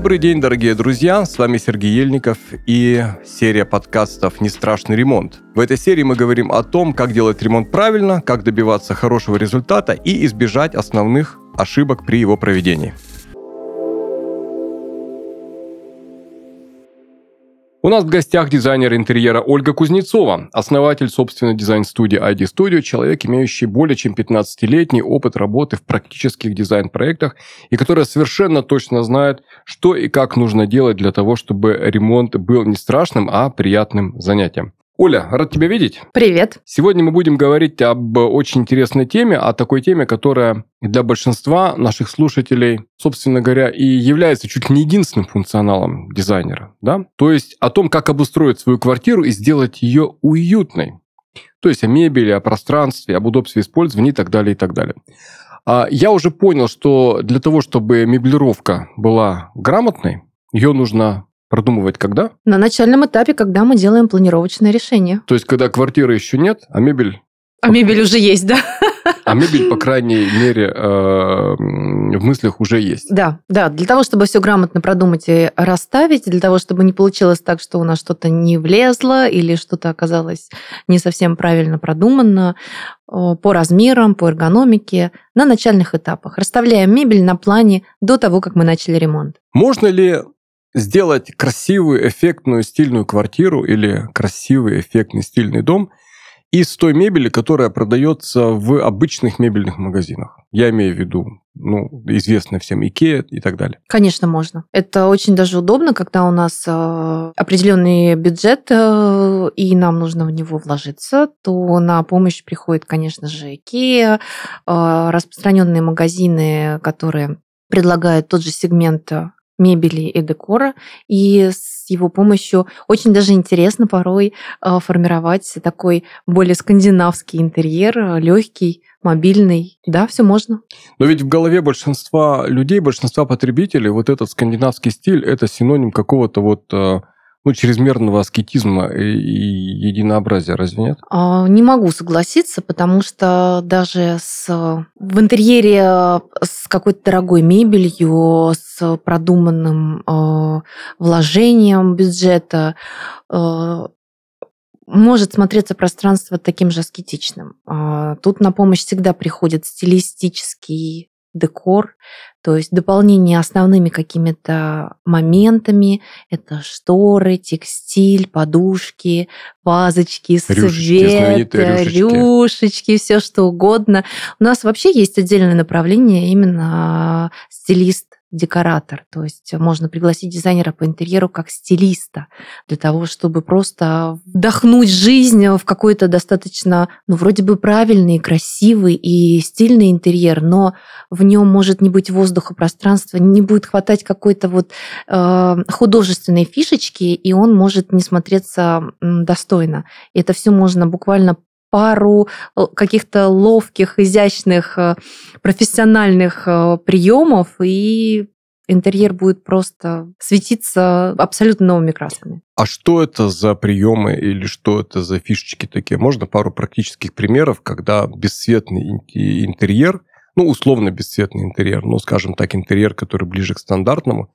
Добрый день, дорогие друзья! С вами Сергей Ельников и серия подкастов «Не страшный ремонт». В этой серии мы говорим о том, как делать ремонт правильно, как добиваться хорошего результата и избежать основных ошибок при его проведении. У нас в гостях дизайнер интерьера Ольга Кузнецова, основатель собственной дизайн-студии ID Studio, человек, имеющий более чем 15-летний опыт работы в практических дизайн-проектах и которая совершенно точно знает, что и как нужно делать для того, чтобы ремонт был не страшным, а приятным занятием. Оля, рад тебя видеть. Привет. Сегодня мы будем говорить об очень интересной теме, о такой теме, которая для большинства наших слушателей, собственно говоря, и является чуть ли не единственным функционалом дизайнера. Да? То есть о том, как обустроить свою квартиру и сделать ее уютной. То есть о мебели, о пространстве, об удобстве использования и так далее, и так далее. А я уже понял, что для того, чтобы меблировка была грамотной, ее нужно Продумывать когда? На начальном этапе, когда мы делаем планировочное решение. То есть, когда квартиры еще нет, а мебель... А мебель уже есть, да. А мебель, по крайней мере, э, в мыслях уже есть. Да, да. Для того, чтобы все грамотно продумать и расставить, для того, чтобы не получилось так, что у нас что-то не влезло или что-то оказалось не совсем правильно продумано по размерам, по эргономике, на начальных этапах. Расставляем мебель на плане до того, как мы начали ремонт. Можно ли сделать красивую, эффектную, стильную квартиру или красивый, эффектный, стильный дом из той мебели, которая продается в обычных мебельных магазинах. Я имею в виду, ну, известно всем Икея и так далее. Конечно, можно. Это очень даже удобно, когда у нас э, определенный бюджет, э, и нам нужно в него вложиться, то на помощь приходит, конечно же, Икея, э, распространенные магазины, которые предлагают тот же сегмент мебели и декора, и с его помощью очень даже интересно порой а, формировать такой более скандинавский интерьер, легкий, мобильный. Да, все можно. Но ведь в голове большинства людей, большинства потребителей вот этот скандинавский стиль – это синоним какого-то вот а, ну, чрезмерного аскетизма и единообразия, разве нет? А, не могу согласиться, потому что даже с, в интерьере с какой-то дорогой мебелью, с продуманным э, вложением бюджета э, может смотреться пространство таким же аскетичным. Тут на помощь всегда приходит стилистический декор, то есть дополнение основными какими-то моментами. Это шторы, текстиль, подушки, вазочки, свет, рюшечки, рюшечки, все что угодно. У нас вообще есть отдельное направление именно стилист декоратор. То есть можно пригласить дизайнера по интерьеру как стилиста для того, чтобы просто вдохнуть жизнь в какой-то достаточно, ну, вроде бы правильный, красивый и стильный интерьер, но в нем может не быть воздуха, пространства, не будет хватать какой-то вот э, художественной фишечки, и он может не смотреться достойно. И это все можно буквально пару э, каких-то ловких, изящных, э, профессиональных э, приемов, и интерьер будет просто светиться абсолютно новыми красками. А что это за приемы или что это за фишечки такие? Можно пару практических примеров, когда бесцветный интерьер, ну, условно бесцветный интерьер, ну, скажем так, интерьер, который ближе к стандартному,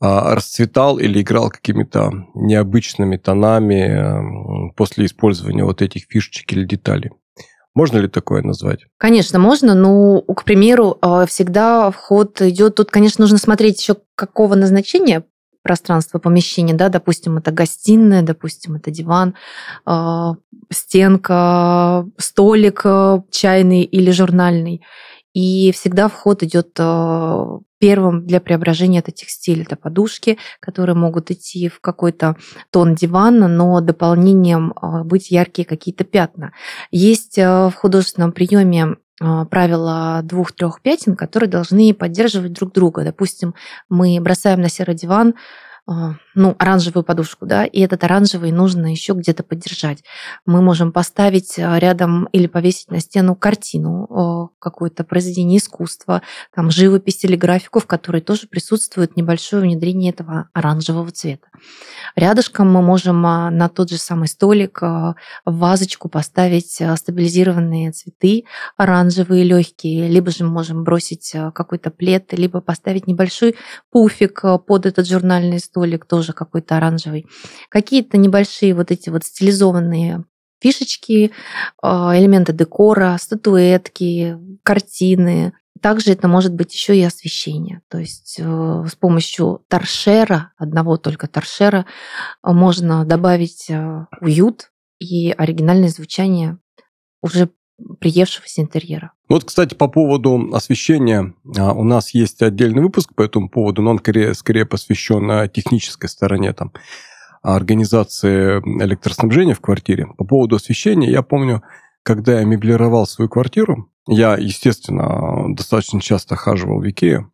расцветал или играл какими-то необычными тонами после использования вот этих фишечек или деталей. Можно ли такое назвать? Конечно, можно, но, к примеру, а, всегда вход идет. Тут, конечно, нужно смотреть еще какого назначения пространство помещения, да, допустим, это гостиная, допустим, это диван, а, стенка, столик чайный или журнальный. И всегда вход идет Первым для преображения это текстиль, это подушки, которые могут идти в какой-то тон дивана, но дополнением а, быть яркие какие-то пятна. Есть а, в художественном приеме а, правила двух-трех пятен, которые должны поддерживать друг друга. Допустим, мы бросаем на серый диван ну, оранжевую подушку, да, и этот оранжевый нужно еще где-то поддержать. Мы можем поставить э, рядом или повесить на стену картину, какое-то произведение искусства, там, живопись или графику, в которой тоже присутствует небольшое внедрение этого оранжевого цвета. Рядышком мы можем а, на тот же самый столик а, в вазочку поставить а, стабилизированные цветы оранжевые, легкие, либо же мы можем бросить какой-то плед, либо поставить небольшой пуфик под этот журнальный столик, тоже какой-то оранжевый. Какие-то небольшие вот эти вот стилизованные фишечки, элементы декора, статуэтки, картины, также это может быть еще и освещение. То есть э, с помощью торшера, одного только торшера, можно добавить э, уют и оригинальное звучание уже приевшегося интерьера. Вот, кстати, по поводу освещения, а, у нас есть отдельный выпуск по этому поводу, но он скорее, скорее посвящен технической стороне там, организации электроснабжения в квартире. По поводу освещения, я помню, когда я меблировал свою квартиру, я, естественно, достаточно часто хаживал в Икею.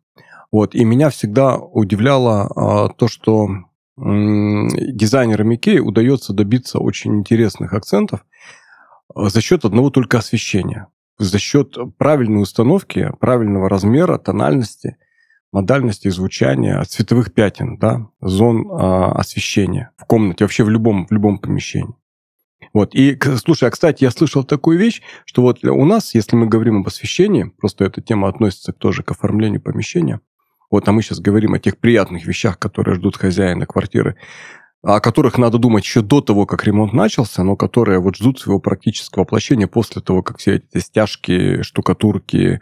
Вот, и меня всегда удивляло а, то, что дизайнерам Икеи удается добиться очень интересных акцентов а, за счет одного только освещения. За счет правильной установки, правильного размера, тональности, модальности звучания, цветовых пятен, да, зон а, освещения в комнате, вообще в любом, в любом помещении. Вот. И, слушай, а, кстати, я слышал такую вещь, что вот у нас, если мы говорим об освещении, просто эта тема относится тоже к оформлению помещения, вот, а мы сейчас говорим о тех приятных вещах, которые ждут хозяина квартиры, о которых надо думать еще до того, как ремонт начался, но которые вот ждут своего практического воплощения после того, как все эти стяжки, штукатурки,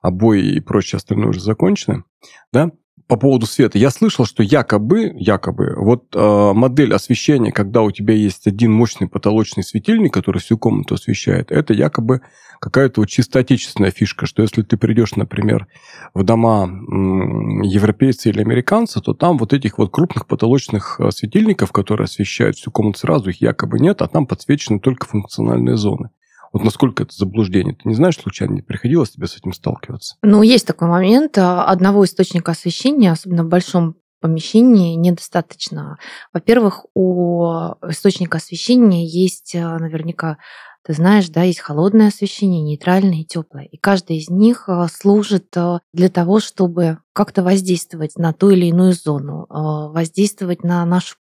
обои и прочее остальное уже закончены, да, по поводу света. Я слышал, что якобы, якобы, вот э, модель освещения, когда у тебя есть один мощный потолочный светильник, который всю комнату освещает, это якобы какая-то вот чисто отечественная фишка, что если ты придешь, например, в дома м, европейцы или американцы, то там вот этих вот крупных потолочных э, светильников, которые освещают всю комнату сразу, их якобы нет, а там подсвечены только функциональные зоны. Вот насколько это заблуждение? Ты не знаешь, случайно не приходилось тебе с этим сталкиваться? Ну, есть такой момент. Одного источника освещения, особенно в большом помещении, недостаточно. Во-первых, у источника освещения есть э, наверняка ты знаешь, да, есть холодное освещение, нейтральное и теплое. И каждый из них э, служит для того, чтобы как-то воздействовать на ту или иную зону, воздействовать на нашу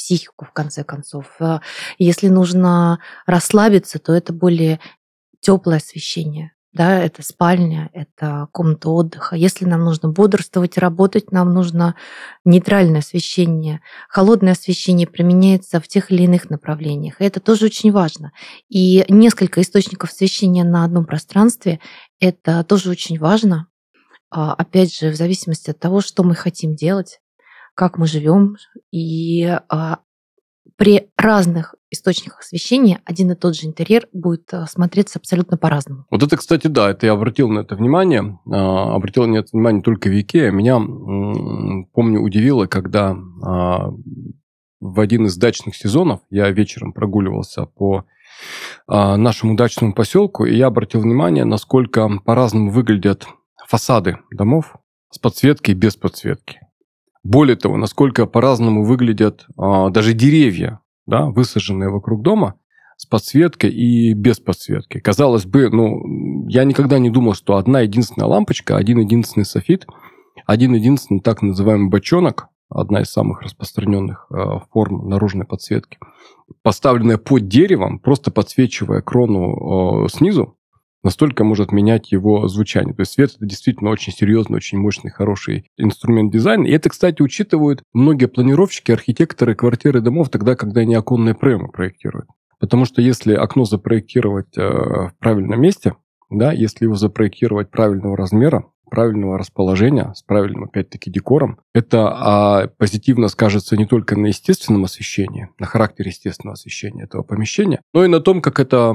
психику, в конце концов. Э, если нужно расслабиться, то это более теплое освещение. Да, это спальня, это комната отдыха. Если нам нужно бодрствовать, работать, нам нужно нейтральное освещение. Холодное освещение применяется в тех или иных направлениях. И это тоже очень важно. И несколько источников освещения на одном пространстве – это тоже очень важно. А, опять же, в зависимости от того, что мы хотим делать, как мы живем, и а, при разных источниках освещения один и тот же интерьер будет а, смотреться абсолютно по-разному. Вот это, кстати, да, это я обратил на это внимание. А, обратил на это внимание только в Икее. Меня, помню, удивило, когда в один из дачных сезонов я вечером прогуливался по нашему дачному поселку, и я обратил внимание, насколько по-разному выглядят фасады домов с подсветкой и без подсветки. Более того, насколько по-разному выглядят а, даже деревья, да, высаженные вокруг дома, с подсветкой и без подсветки. Казалось бы, ну, я никогда не думал, что одна единственная лампочка, один единственный софит, один единственный так называемый бочонок, одна из самых распространенных э, форм наружной подсветки, поставленная под деревом, просто подсвечивая крону э, снизу, настолько может менять его звучание. То есть свет это действительно очень серьезный, очень мощный, хороший инструмент дизайна. И это, кстати, учитывают многие планировщики, архитекторы квартиры домов тогда, когда они оконные проемы проектируют. Потому что если окно запроектировать э, в правильном месте, да, если его запроектировать правильного размера, правильного расположения, с правильным, опять-таки, декором, это а, позитивно скажется не только на естественном освещении, на характере естественного освещения этого помещения, но и на том, как это,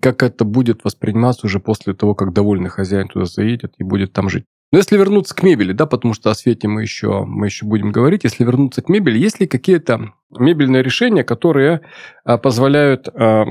как это будет восприниматься уже после того, как довольный хозяин туда заедет и будет там жить. Но если вернуться к мебели, да, потому что о свете мы еще, мы еще будем говорить, если вернуться к мебели, есть ли какие-то мебельные решения, которые а, позволяют а,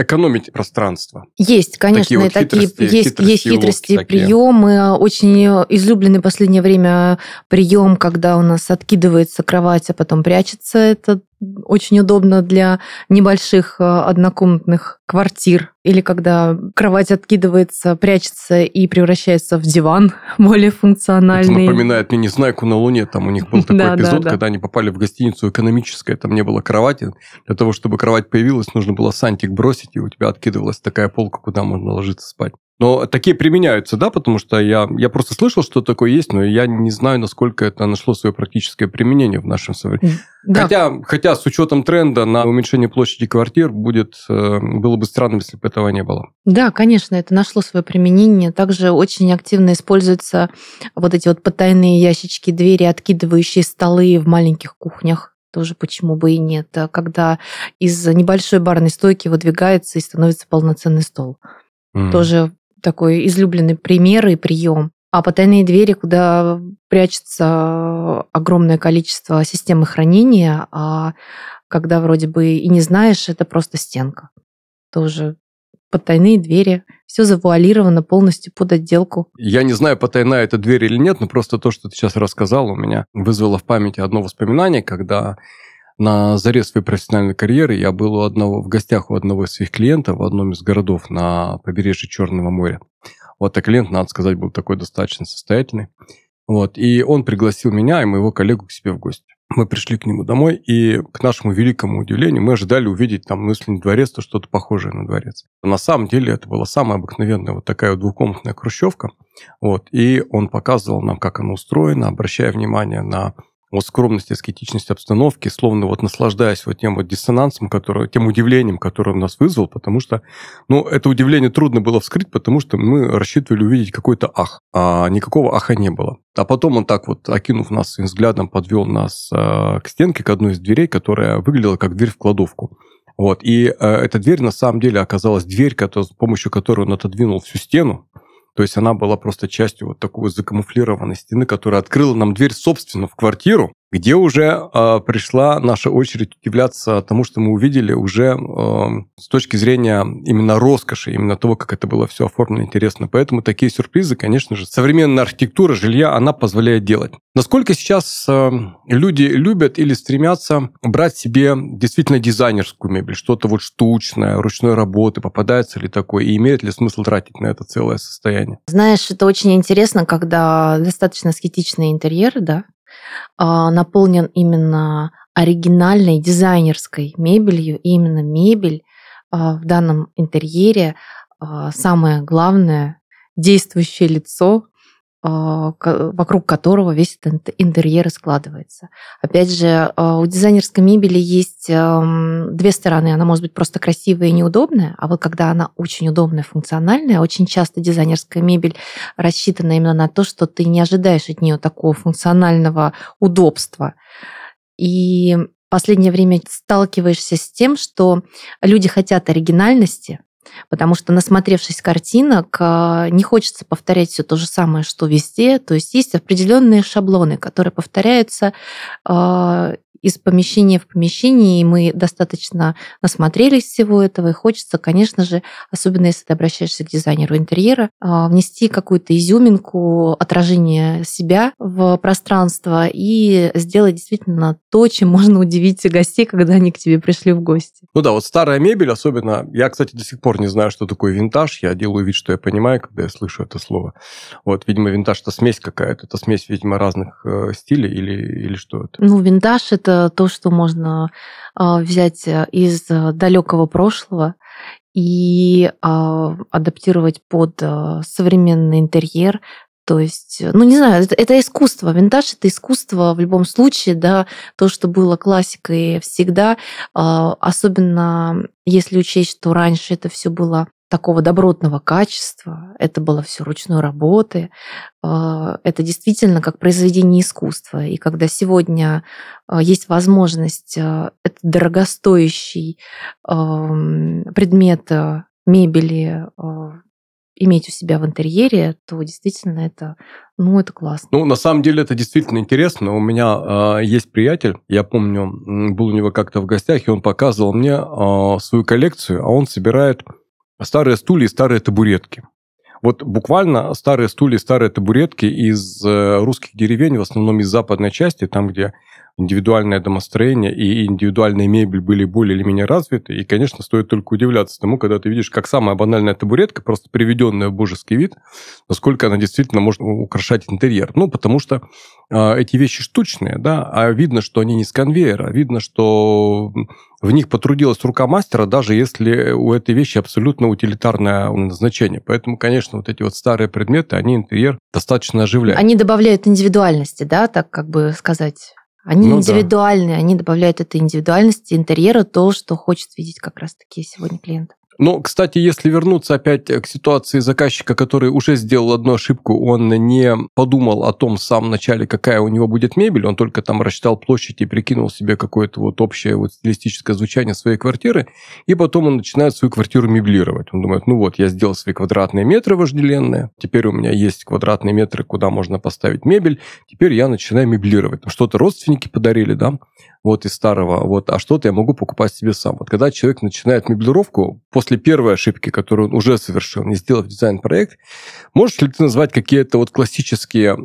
экономить пространство. Есть, конечно, такие, вот такие хитрости, есть хитрости, есть хитрости, уловки приемы. Очень излюбленный в последнее время прием, когда у нас откидывается кровать, а потом прячется. Это очень удобно для небольших э, однокомнатных квартир. Или когда кровать откидывается, прячется и превращается в диван более функциональный. Это напоминает мне «Незнайку на Луне». Там у них был такой да, эпизод, да, да. когда они попали в гостиницу экономическая, там не было кровати. Для того, чтобы кровать появилась, нужно было сантик бросить, и у тебя откидывалась такая полка, куда можно ложиться спать. Но такие применяются, да, потому что я, я просто слышал, что такое есть, но я не знаю, насколько это нашло свое практическое применение в нашем современном. Да. Хотя, хотя с учетом тренда на уменьшение площади квартир будет, э, было бы странно, если бы этого не было. Да, конечно, это нашло свое применение. Также очень активно используются вот эти вот потайные ящички, двери, откидывающие столы в маленьких кухнях тоже почему бы и нет, когда из небольшой барной стойки выдвигается и становится полноценный стол. Mm. Тоже такой излюбленный пример и прием. А потайные двери, куда прячется огромное количество системы хранения, а когда вроде бы и не знаешь, это просто стенка. Тоже потайные двери, все завуалировано полностью под отделку. Я не знаю, потайная эта дверь или нет, но просто то, что ты сейчас рассказал, у меня вызвало в памяти одно воспоминание, когда на заре своей профессиональной карьеры я был у одного, в гостях у одного из своих клиентов в одном из городов на побережье Черного моря. Вот, а клиент, надо сказать, был такой достаточно состоятельный. Вот, и он пригласил меня и моего коллегу к себе в гости. Мы пришли к нему домой, и к нашему великому удивлению мы ожидали увидеть там, ну, если не дворец, то что-то похожее на дворец. На самом деле это была самая обыкновенная вот такая вот двухкомнатная хрущевка. Вот, и он показывал нам, как она устроена, обращая внимание на вот скромность, аскетичность обстановки, словно вот наслаждаясь вот тем вот диссонансом, который, тем удивлением, которое он нас вызвал, потому что, ну, это удивление трудно было вскрыть, потому что мы рассчитывали увидеть какой-то ах, а никакого аха не было. А потом он так вот, окинув нас своим взглядом, подвел нас э, к стенке, к одной из дверей, которая выглядела как дверь в кладовку. Вот. И э, эта дверь на самом деле оказалась дверь, который, с помощью которой он отодвинул всю стену, то есть она была просто частью вот такой закамуфлированной стены, которая открыла нам дверь, собственно, в квартиру, где уже э, пришла наша очередь удивляться тому, что мы увидели уже э, с точки зрения именно роскоши, именно того, как это было все оформлено интересно. Поэтому такие сюрпризы, конечно же, современная архитектура жилья, она позволяет делать. Насколько сейчас э, люди любят или стремятся брать себе действительно дизайнерскую мебель, что-то вот штучное, ручной работы, попадается ли такое, и имеет ли смысл тратить на это целое состояние? Знаешь, это очень интересно, когда достаточно аскетичный интерьер, да, наполнен именно оригинальной дизайнерской мебелью, и именно мебель а, в данном интерьере а, самое главное действующее лицо а, вокруг которого весь этот интерьер складывается. Опять же, а, у дизайнерской мебели есть две стороны. Она может быть просто красивая и неудобная, а вот когда она очень удобная, функциональная, очень часто дизайнерская мебель рассчитана именно на то, что ты не ожидаешь от нее такого функционального удобства. И последнее время сталкиваешься с тем, что люди хотят оригинальности, Потому что, насмотревшись картинок, а, не хочется повторять все то же самое, что везде. То есть есть определенные шаблоны, которые повторяются а, из помещения в помещение, и мы достаточно насмотрелись всего этого, и хочется, конечно же, особенно если ты обращаешься к дизайнеру интерьера, а, внести какую-то изюминку, отражение себя в пространство и сделать действительно то, чем можно удивить гостей, когда они к тебе пришли в гости. Ну да, вот старая мебель особенно, я, кстати, до сих пор не знаю, что такое винтаж, я делаю вид, что я понимаю, когда я слышу это слово. Вот, видимо, винтаж – это смесь какая-то, это смесь, видимо, разных э, стилей или, или что это? Ну, винтаж – это это то, что можно а, взять э, из э, далекого прошлого и а, адаптировать под э, современный интерьер, то есть, ну, не знаю, это, это искусство. Винтаж – это искусство в любом случае, да, то, что было классикой всегда, а, особенно если учесть, что раньше это все было такого добротного качества, это было все ручной работы, а, это действительно как произведение искусства. И когда сегодня а, есть возможность а, этот дорогостоящий предмет мебели иметь у себя в интерьере, то действительно это, ну, это классно. Ну, на самом деле это действительно интересно. У меня э, есть приятель, я помню, был у него как-то в гостях, и он показывал мне э, свою коллекцию, а он собирает старые стулья и старые табуретки. Вот буквально старые стулья, старые табуретки из э, русских деревень, в основном из западной части, там, где индивидуальное домостроение и индивидуальная мебель были более или менее развиты. И, конечно, стоит только удивляться тому, когда ты видишь, как самая банальная табуретка, просто приведенная в божеский вид, насколько она действительно может украшать интерьер. Ну, потому что э, эти вещи штучные, да, а видно, что они не с конвейера, видно, что в них потрудилась рука мастера, даже если у этой вещи абсолютно утилитарное назначение. Поэтому, конечно, вот эти вот старые предметы, они интерьер достаточно оживляют. Они добавляют индивидуальности, да, так как бы сказать. Они ну, индивидуальные, да. они добавляют этой индивидуальности интерьера, то, что хочет видеть как раз-таки сегодня клиент. Но, кстати, если вернуться опять к ситуации заказчика, который уже сделал одну ошибку, он не подумал о том в самом начале, какая у него будет мебель, он только там рассчитал площадь и прикинул себе какое-то вот общее вот стилистическое звучание своей квартиры, и потом он начинает свою квартиру меблировать. Он думает, ну вот, я сделал свои квадратные метры вожделенные, теперь у меня есть квадратные метры, куда можно поставить мебель, теперь я начинаю меблировать. Что-то родственники подарили, да, вот из старого, вот, а что-то я могу покупать себе сам. Вот когда человек начинает меблировку, после первой ошибки, которую он уже совершил, не сделав дизайн-проект, можешь ли ты назвать какие-то вот классические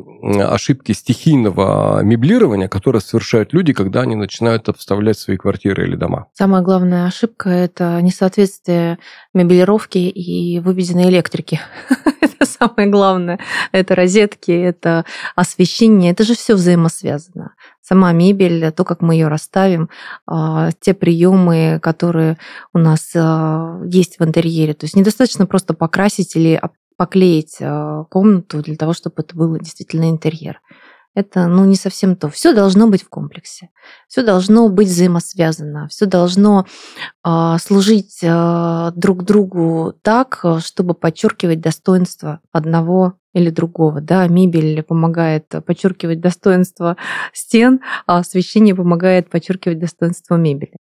ошибки стихийного меблирования, которые совершают люди, когда они начинают обставлять свои квартиры или дома? Самая главная ошибка – это несоответствие меблировки и выведенной электрики. это самое главное. Это розетки, это освещение, это же все взаимосвязано сама мебель, то, как мы ее расставим, а, те приемы, которые у нас а, есть в интерьере. То есть недостаточно просто покрасить или поклеить а, комнату для того, чтобы это был действительно интерьер. Это ну, не совсем то. Все должно быть в комплексе. Все должно быть взаимосвязано. Все должно э, служить э, друг другу так, чтобы подчеркивать достоинство одного или другого. Да? Мебель помогает подчеркивать достоинство стен, а освещение помогает подчеркивать достоинство мебели.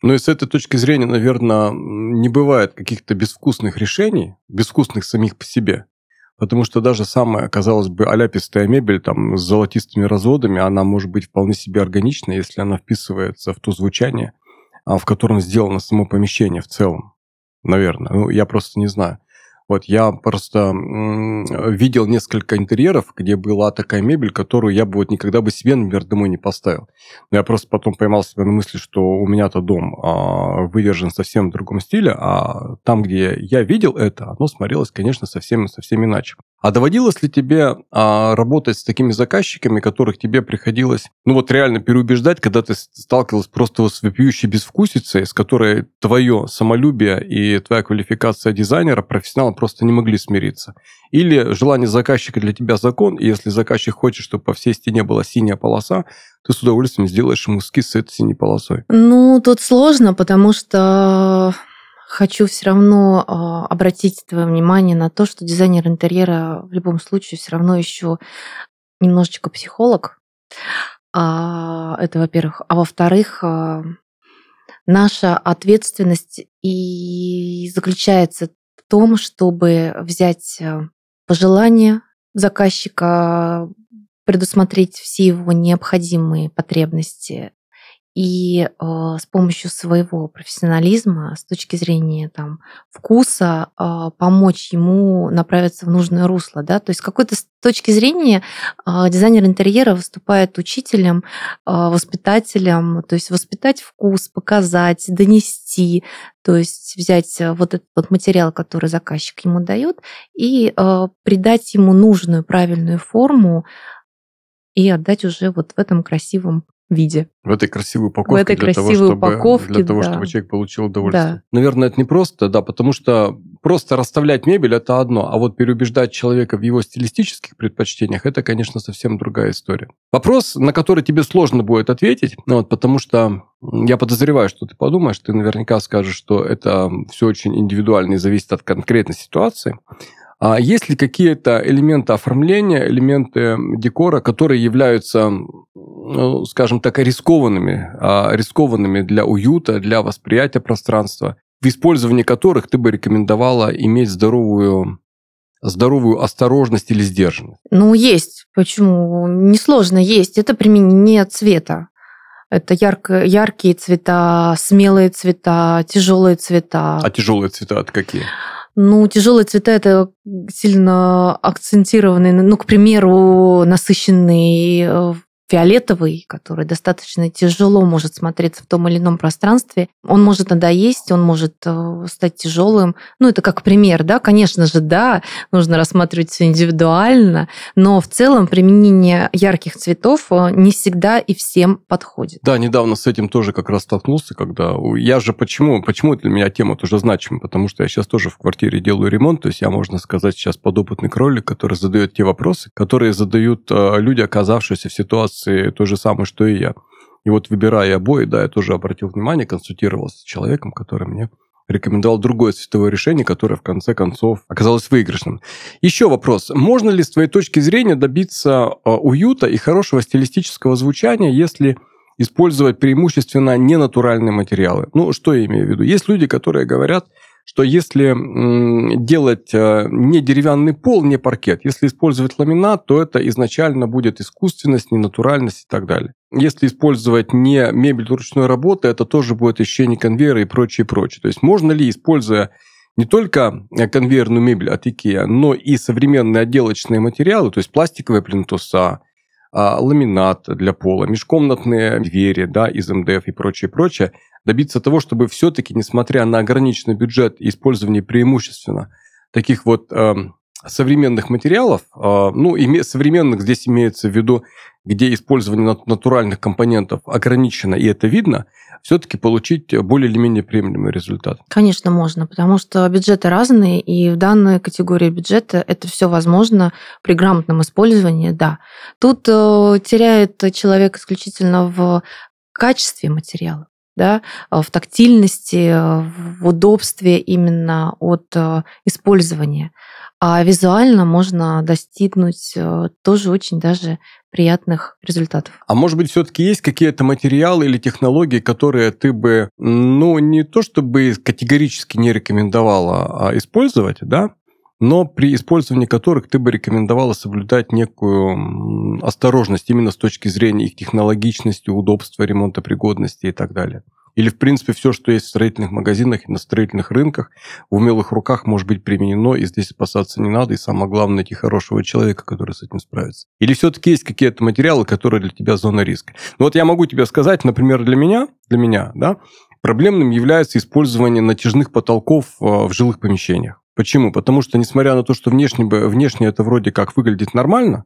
Ну и с этой точки зрения, наверное, не бывает каких-то безвкусных решений, безвкусных самих по себе. Потому что даже самая, казалось бы, аляпистая мебель там, с золотистыми разводами, она может быть вполне себе органична, если она вписывается в то звучание, а, в котором сделано само помещение в целом. Наверное. Ну, я просто не знаю. Вот я просто видел несколько интерьеров, где была такая мебель, которую я бы вот никогда бы себе, например, домой не поставил. Но я просто потом поймал себя на мысли, что у меня-то дом а, выдержан совсем в другом стиле, а там, где я видел это, оно смотрелось, конечно, совсем, совсем иначе. А доводилось ли тебе а, работать с такими заказчиками, которых тебе приходилось, ну вот реально переубеждать, когда ты сталкивалась просто с вопиющей безвкусицей, с которой твое самолюбие и твоя квалификация дизайнера, профессионала просто не могли смириться? Или желание заказчика для тебя закон, и если заказчик хочет, чтобы по всей стене была синяя полоса, ты с удовольствием сделаешь ему эскиз с этой синей полосой? Ну, тут сложно, потому что хочу все равно а, обратить твое внимание на то, что дизайнер интерьера в любом случае все равно еще немножечко психолог. А, это, во-первых. А во-вторых, а, наша ответственность и заключается в том, чтобы взять пожелания заказчика, предусмотреть все его необходимые потребности и э, с помощью своего профессионализма, с точки зрения там, вкуса, э, помочь ему направиться в нужное русло. Да? То есть какой-то с точки зрения э, дизайнер интерьера выступает учителем, э, воспитателем, то есть воспитать вкус, показать, донести, то есть взять вот этот вот материал, который заказчик ему дает, и э, придать ему нужную, правильную форму, и отдать уже вот в этом красивом виде. В этой красивой упаковке. В этой для красивой того, чтобы, упаковке, Для того, да. чтобы человек получил удовольствие. Да. Наверное, это не просто, да, потому что просто расставлять мебель – это одно, а вот переубеждать человека в его стилистических предпочтениях – это, конечно, совсем другая история. Вопрос, на который тебе сложно будет ответить, ну, вот, потому что я подозреваю, что ты подумаешь, ты наверняка скажешь, что это все очень индивидуально и зависит от конкретной ситуации. А есть ли какие-то элементы оформления, элементы декора, которые являются, ну, скажем так, рискованными, а, рискованными для уюта, для восприятия пространства? в использовании которых ты бы рекомендовала иметь здоровую здоровую осторожность или сдержанность? Ну, есть. Почему? Несложно есть. Это применение цвета. Это ярко, яркие цвета, смелые цвета, тяжелые цвета. А тяжелые цвета это какие? Ну, тяжелые цвета это сильно акцентированные, ну, к примеру, насыщенный э, фиолетовый, который достаточно тяжело может смотреться в том или ином пространстве, он может надоесть, он может э, стать тяжелым. Ну, это как пример, да, конечно же, да, нужно рассматривать все индивидуально, но в целом применение ярких цветов э, не всегда и всем подходит. Да, недавно с этим тоже как раз столкнулся, когда я же почему, почему для меня тема тоже значима, потому что я сейчас тоже в квартире делаю ремонт, то есть я, можно сказать, сейчас подопытный кролик, который задает те вопросы, которые задают э, люди, оказавшиеся в ситуации ситуации то же самое, что и я. И вот выбирая обои, да, я тоже обратил внимание, консультировался с человеком, который мне рекомендовал другое цветовое решение, которое в конце концов оказалось выигрышным. Еще вопрос. Можно ли с твоей точки зрения добиться а, уюта и хорошего стилистического звучания, если использовать преимущественно ненатуральные материалы? Ну, что я имею в виду? Есть люди, которые говорят, что если делать э, не деревянный пол, не паркет, если использовать ламинат, то это изначально будет искусственность, ненатуральность и так далее. Если использовать не мебель ручной работы, это тоже будет ощущение конвейера и прочее, прочее. То есть можно ли, используя не только э, конвейерную мебель от IKEA, но и современные отделочные материалы, то есть пластиковые плинтуса, ламинат для пола, межкомнатные двери да, из МДФ и прочее, прочее, добиться того, чтобы все-таки, несмотря на ограниченный бюджет и использование преимущественно таких вот э, современных материалов, э, ну, име, современных здесь имеется в виду, где использование натуральных компонентов ограничено, и это видно, все-таки получить более или менее приемлемый результат? Конечно, можно, потому что бюджеты разные, и в данной категории бюджета это все возможно при грамотном использовании, да. Тут э, теряет человек исключительно в качестве материала да, в тактильности, э, в удобстве именно от э, использования. А визуально можно достигнуть тоже очень даже приятных результатов. А может быть, все-таки есть какие-то материалы или технологии, которые ты бы, ну, не то чтобы категорически не рекомендовала а использовать, да, но при использовании которых ты бы рекомендовала соблюдать некую осторожность именно с точки зрения их технологичности, удобства, ремонтопригодности и так далее. Или, в принципе, все, что есть в строительных магазинах и на строительных рынках, в умелых руках может быть применено, и здесь опасаться не надо, и самое главное, найти хорошего человека, который с этим справится. Или все-таки есть какие-то материалы, которые для тебя зона риска. Ну вот я могу тебе сказать, например, для меня, для меня, да, проблемным является использование натяжных потолков э, в жилых помещениях. Почему? Потому что, несмотря на то, что внешне, внешне это вроде как выглядит нормально,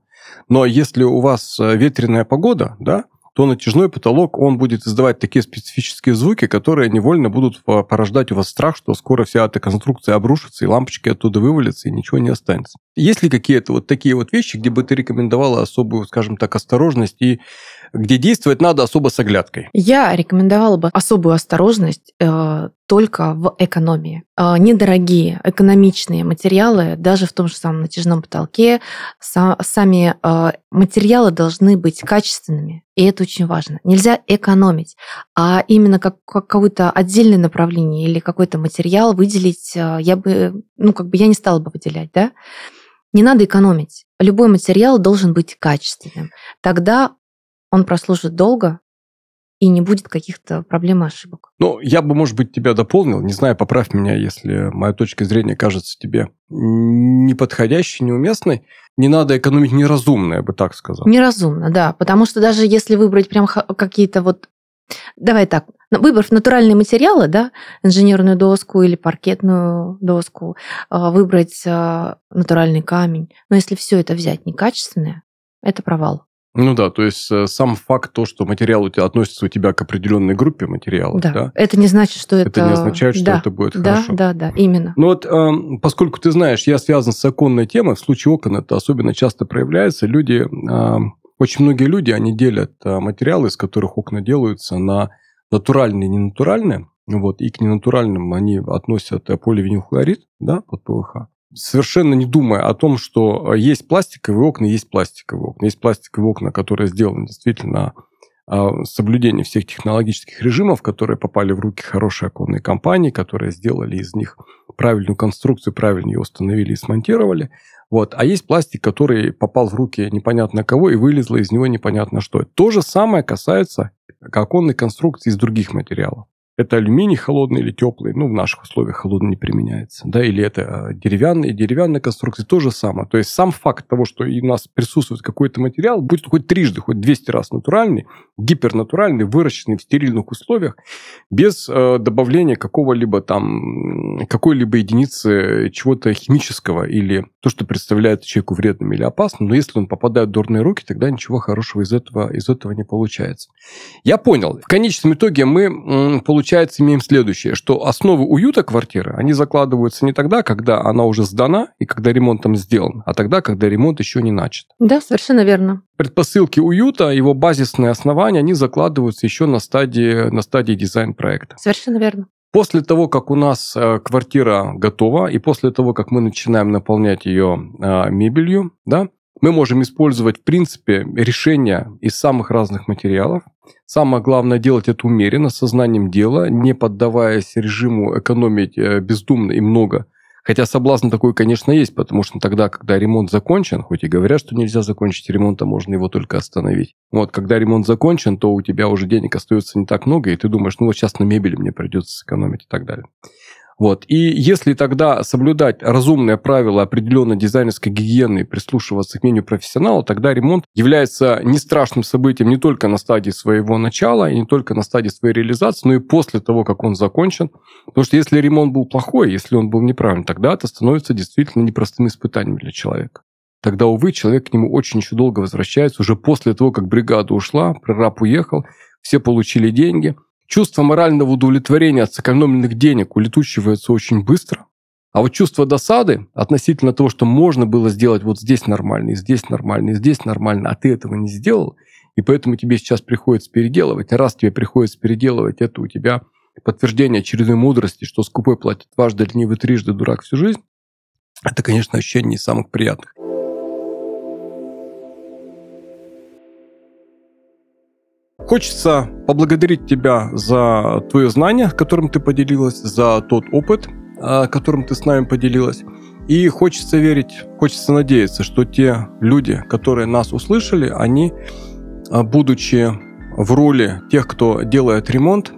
но если у вас э, ветреная погода, да, то натяжной потолок, он будет издавать такие специфические звуки, которые невольно будут порождать у вас страх, что скоро вся эта конструкция обрушится, и лампочки оттуда вывалятся, и ничего не останется. Есть ли какие-то вот такие вот вещи, где бы ты рекомендовала особую, скажем так, осторожность и где действовать надо особо с оглядкой? Я рекомендовала бы особую осторожность э, только в экономии. Э, недорогие, экономичные материалы, даже в том же самом натяжном потолке, са, сами э, материалы должны быть качественными. И это очень важно. Нельзя экономить, а именно как, как какое-то отдельное направление или какой-то материал выделить, э, я бы, ну, как бы я не стала бы выделять, да. Не надо экономить. Любой материал должен быть качественным. Тогда он прослужит долго, и не будет каких-то проблем и ошибок. Ну, я бы, может быть, тебя дополнил. Не знаю, поправь меня, если моя точка зрения кажется тебе неподходящей, неуместной. Не надо экономить неразумно, я бы так сказал. Неразумно, да. Потому что даже если выбрать прям какие-то вот... Давай так, выбрав натуральные материалы, да, инженерную доску или паркетную доску, а, выбрать а, натуральный камень. Но если все это взять некачественное, это провал. Ну да, то есть э, сам факт то, что материал у тебя относится у тебя к определенной группе материалов, да. да? Это не значит, что это... Это не означает, что да. это будет да, хорошо. Да, да, да, именно. Ну вот, э, поскольку ты знаешь, я связан с оконной темой, в случае окон это особенно часто проявляется, люди, э, очень многие люди, они делят э, материалы, из которых окна делаются, на натуральные и ненатуральные. Вот, и к ненатуральным они относят э, поливинилхлорид, да, под ПВХ совершенно не думая о том, что э, есть пластиковые окна, есть пластиковые окна. Есть пластиковые окна, которые сделаны действительно а, соблюдение всех технологических режимов, которые попали в руки хорошей оконной компании, которые сделали из них правильную конструкцию, правильно ее установили и смонтировали. Вот. А есть пластик, который попал в руки непонятно кого и вылезло из него непонятно что. То же самое касается оконной конструкции из других материалов. Это алюминий холодный или теплый, ну, в наших условиях холодный не применяется, да, или это деревянные, деревянная конструкция, то же самое. То есть сам факт того, что у нас присутствует какой-то материал, будь хоть трижды, хоть 200 раз натуральный, гипернатуральный, выращенный в стерильных условиях, без э, добавления какого-либо там, какой-либо единицы чего-то химического или то, что представляет человеку вредным или опасным, но если он попадает в дурные руки, тогда ничего хорошего из этого, из этого не получается. Я понял. В конечном итоге мы получается, имеем следующее, что основы уюта квартиры, они закладываются не тогда, когда она уже сдана и когда ремонт там сделан, а тогда, когда ремонт еще не начат. Да, совершенно верно. Предпосылки уюта, его базисные основания, они закладываются еще на стадии, на стадии дизайн-проекта. Совершенно верно. После того, как у нас э, квартира готова, и после того, как мы начинаем наполнять ее э, мебелью, да, мы можем использовать, в принципе, решения из самых разных материалов. Самое главное делать это умеренно, сознанием дела, не поддаваясь режиму экономить э, бездумно и много. Хотя соблазн такой, конечно, есть, потому что тогда, когда ремонт закончен, хоть и говорят, что нельзя закончить ремонт, а можно его только остановить. Вот, когда ремонт закончен, то у тебя уже денег остается не так много, и ты думаешь, ну вот сейчас на мебели мне придется сэкономить и так далее. Вот. И если тогда соблюдать разумные правила определенной дизайнерской гигиены и прислушиваться к мнению профессионала, тогда ремонт является не страшным событием не только на стадии своего начала и не только на стадии своей реализации, но и после того, как он закончен. Потому что если ремонт был плохой, если он был неправильный, тогда это становится действительно непростым испытанием для человека. Тогда, увы, человек к нему очень еще долго возвращается, уже после того, как бригада ушла, прораб уехал, все получили деньги – Чувство морального удовлетворения от сэкономленных денег улетучивается очень быстро. А вот чувство досады относительно того, что можно было сделать вот здесь нормально, и здесь нормально, и здесь нормально, а ты этого не сделал, и поэтому тебе сейчас приходится переделывать. А раз тебе приходится переделывать, это у тебя подтверждение очередной мудрости, что скупой платит дважды, ленивый трижды, дурак всю жизнь. Это, конечно, ощущение не самых приятных. Хочется поблагодарить тебя за твое знание, которым ты поделилась, за тот опыт, а, которым ты с нами поделилась. И хочется верить, хочется надеяться, что те люди, которые нас услышали, они, а, будучи в роли тех, кто делает ремонт,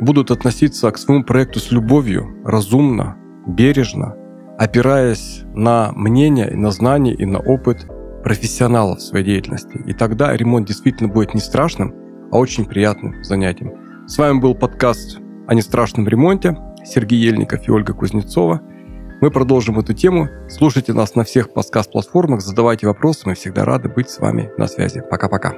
будут относиться к своему проекту с любовью, разумно, бережно, опираясь на мнение, на знания и на опыт профессионалов в своей деятельности. И тогда ремонт действительно будет не страшным, а очень приятным занятием. С вами был подкаст о нестрашном ремонте. Сергей Ельников и Ольга Кузнецова. Мы продолжим эту тему. Слушайте нас на всех подкаст-платформах, задавайте вопросы. Мы всегда рады быть с вами на связи. Пока-пока.